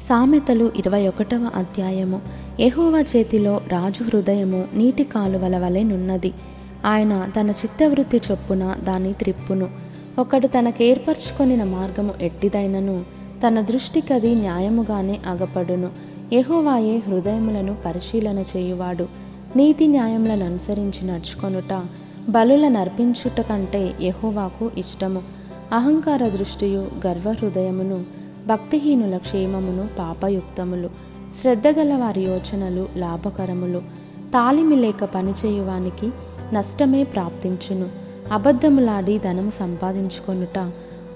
సామెతలు ఇరవై ఒకటవ అధ్యాయము. ఎహోవా చేతిలో రాజు హృదయము నీటి కాలువల వలె నున్నది. ఆయన తన చిత్తవృత్తి చొప్పున దాని త్రిప్పును. ఒకడు తనకేర్పరచుకొనిన మార్గము ఎట్టిదైనను తన దృష్టికది న్యాయముగానే అగపడును. ఎహోవాయే హృదయములను పరిశీలన చేయువాడు. నీతి న్యాయములను అనుసరించి నడుచుకొనుట బలుల నర్పించుట కంటే ఎహోవాకు ఇష్టము. అహంకార దృష్టియు గర్వ హృదయమును భక్తిహీనుల క్షేమమును పాపయుక్తములు శ్రద్ధగల వారి యోచనలు లాభకరములు. తాలిమి లేక పనిచేయువానికి నష్టమే ప్రాప్తించును. అబద్ధములాడి ధనము సంపాదించుకొనుట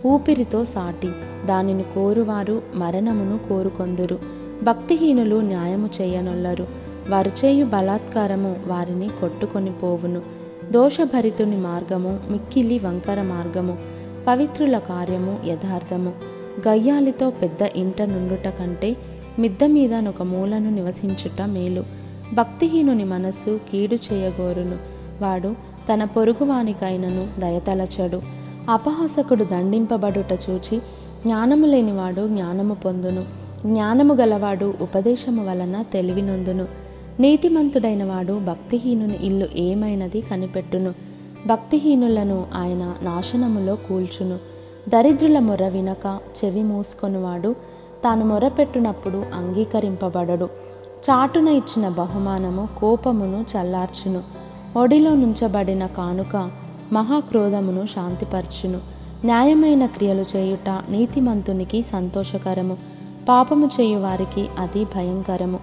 ఊపిరితో సాటి దానిని కోరువారు మరణమును కోరుకొందురు. భక్తిహీనులు న్యాయము చేయనొల్లరు. వారు చేయు బలాత్కారము వారిని కొట్టుకొని పోవును. దోషభరితుని మార్గము మిక్కిలి వంకర మార్గము పవిత్రుల కార్యము యథార్థము. గయ్యాలితో పెద్ద ఇంట నుండుట కంటే మిద్ద మీద ఒక మూలను నివసించుట మేలు. భక్తిహీనుని మనస్సు కీడు చేయగోరును. వాడు తన పొరుగువానికైనను దయతలచడు. అపహాసకుడు దండింపబడుట చూచి జ్ఞానము లేనివాడు జ్ఞానము పొందును. జ్ఞానము గలవాడు ఉపదేశము వలన తెలివినొందును. నీతిమంతుడైన వాడు భక్తిహీనుని ఇల్లు ఏమైనది కనిపెట్టును. భక్తిహీనులను ఆయన నాశనములో కూల్చును. దరిద్రుల మొర వినక చెవి మూసుకొనివాడు. తాను మొరపెట్టునప్పుడు అంగీకరింపబడడు. చాటున ఇచ్చిన బహుమానము కోపమును చల్లార్చును. ఒడిలో నుంచబడిన కానుక మహాక్రోధమును శాంతిపరచును. న్యాయమైన క్రియలు చేయుట నీతిమంతునికి సంతోషకరము. పాపము చేయువారికి అది భయంకరము.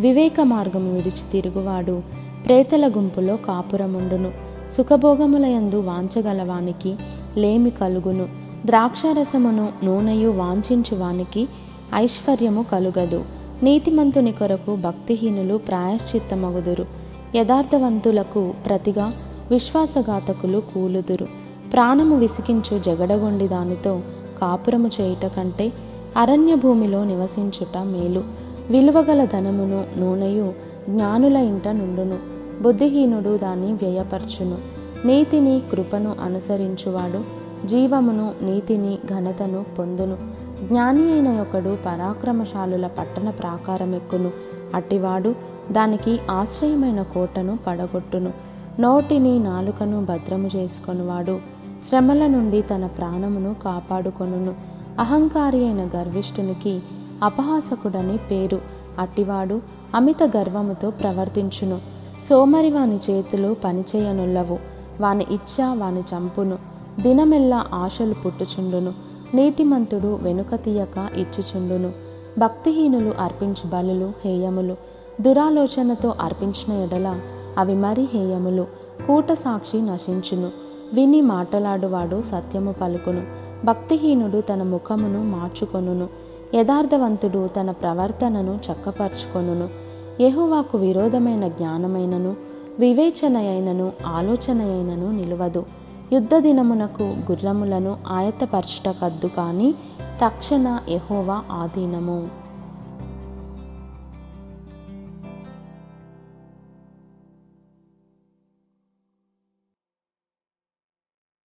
వివేక మార్గము విడిచి తిరుగువాడు ప్రేతల గుంపులో కాపురముండును. సుఖభోగములయందు వాంచగలవానికి లేమి కలుగును. ద్రాక్షారసమును నూనెయు వాంఛించువానికి ఐశ్వర్యము కలుగదు. నీతిమంతుని కొరకు భక్తిహీనులు ప్రాయశ్చిత్తమగుదురు. యథార్థవంతులకు ప్రతిగా విశ్వాసఘాతకులు కూలుదురు. ప్రాణము విసికించు జగడగొండి దానితో కాపురము చేయుట కంటే అరణ్య భూమిలో నివసించుట మేలు. విలువగల ధనమును నూనెయు జ్ఞానుల ఇంట నుండును. బుద్ధిహీనుడు దాన్ని వ్యయపరచును. నీతిని కృపను అనుసరించువాడు జీవమును నీతిని ఘనతను పొందును. జ్ఞాని అయిన ఒకడు పరాక్రమశాలుల పట్టణ ప్రాకారమెక్కును. అట్టివాడు దానికి ఆశ్రయమైన కోటను పడగొట్టును. నోటిని నాలుకను భద్రము చేసుకొనివాడు. శ్రమల నుండి తన ప్రాణమును కాపాడుకొనును. అహంకారి అయిన గర్విష్ఠునికి అపహాసకుడని పేరు. అట్టివాడు అమిత గర్వముతో ప్రవర్తించును. సోమరి వాని చేతులు పనిచేయనుల్లవు. వాని ఇచ్చ వాని చంపును. దినమెల్లా ఆశలు పుట్టుచుండును. నీతిమంతుడు వెనుక తీయక ఇచ్చుచుండును. భక్తిహీనులు అర్పించు బలులు హేయములు. దురాలోచనతో అర్పించిన ఎడల అవి మరి హేయములు. కూట సాక్షి నశించును. విని మాటలాడువాడు సత్యము పలుకును. భక్తిహీనుడు తన ముఖమును మార్చుకొనును. యథార్థవంతుడు తన ప్రవర్తనను చక్కపరుచుకొనును. యహువాకు విరోధమైన జ్ఞానమైనను వివేచన అయినను నిలవదు నిలువదు. యుద్ధ దినమునకు గుర్రములను ఆయత్తపరచుట కద్దు కానీ రక్షణ ఎహోవా ఆధీనము.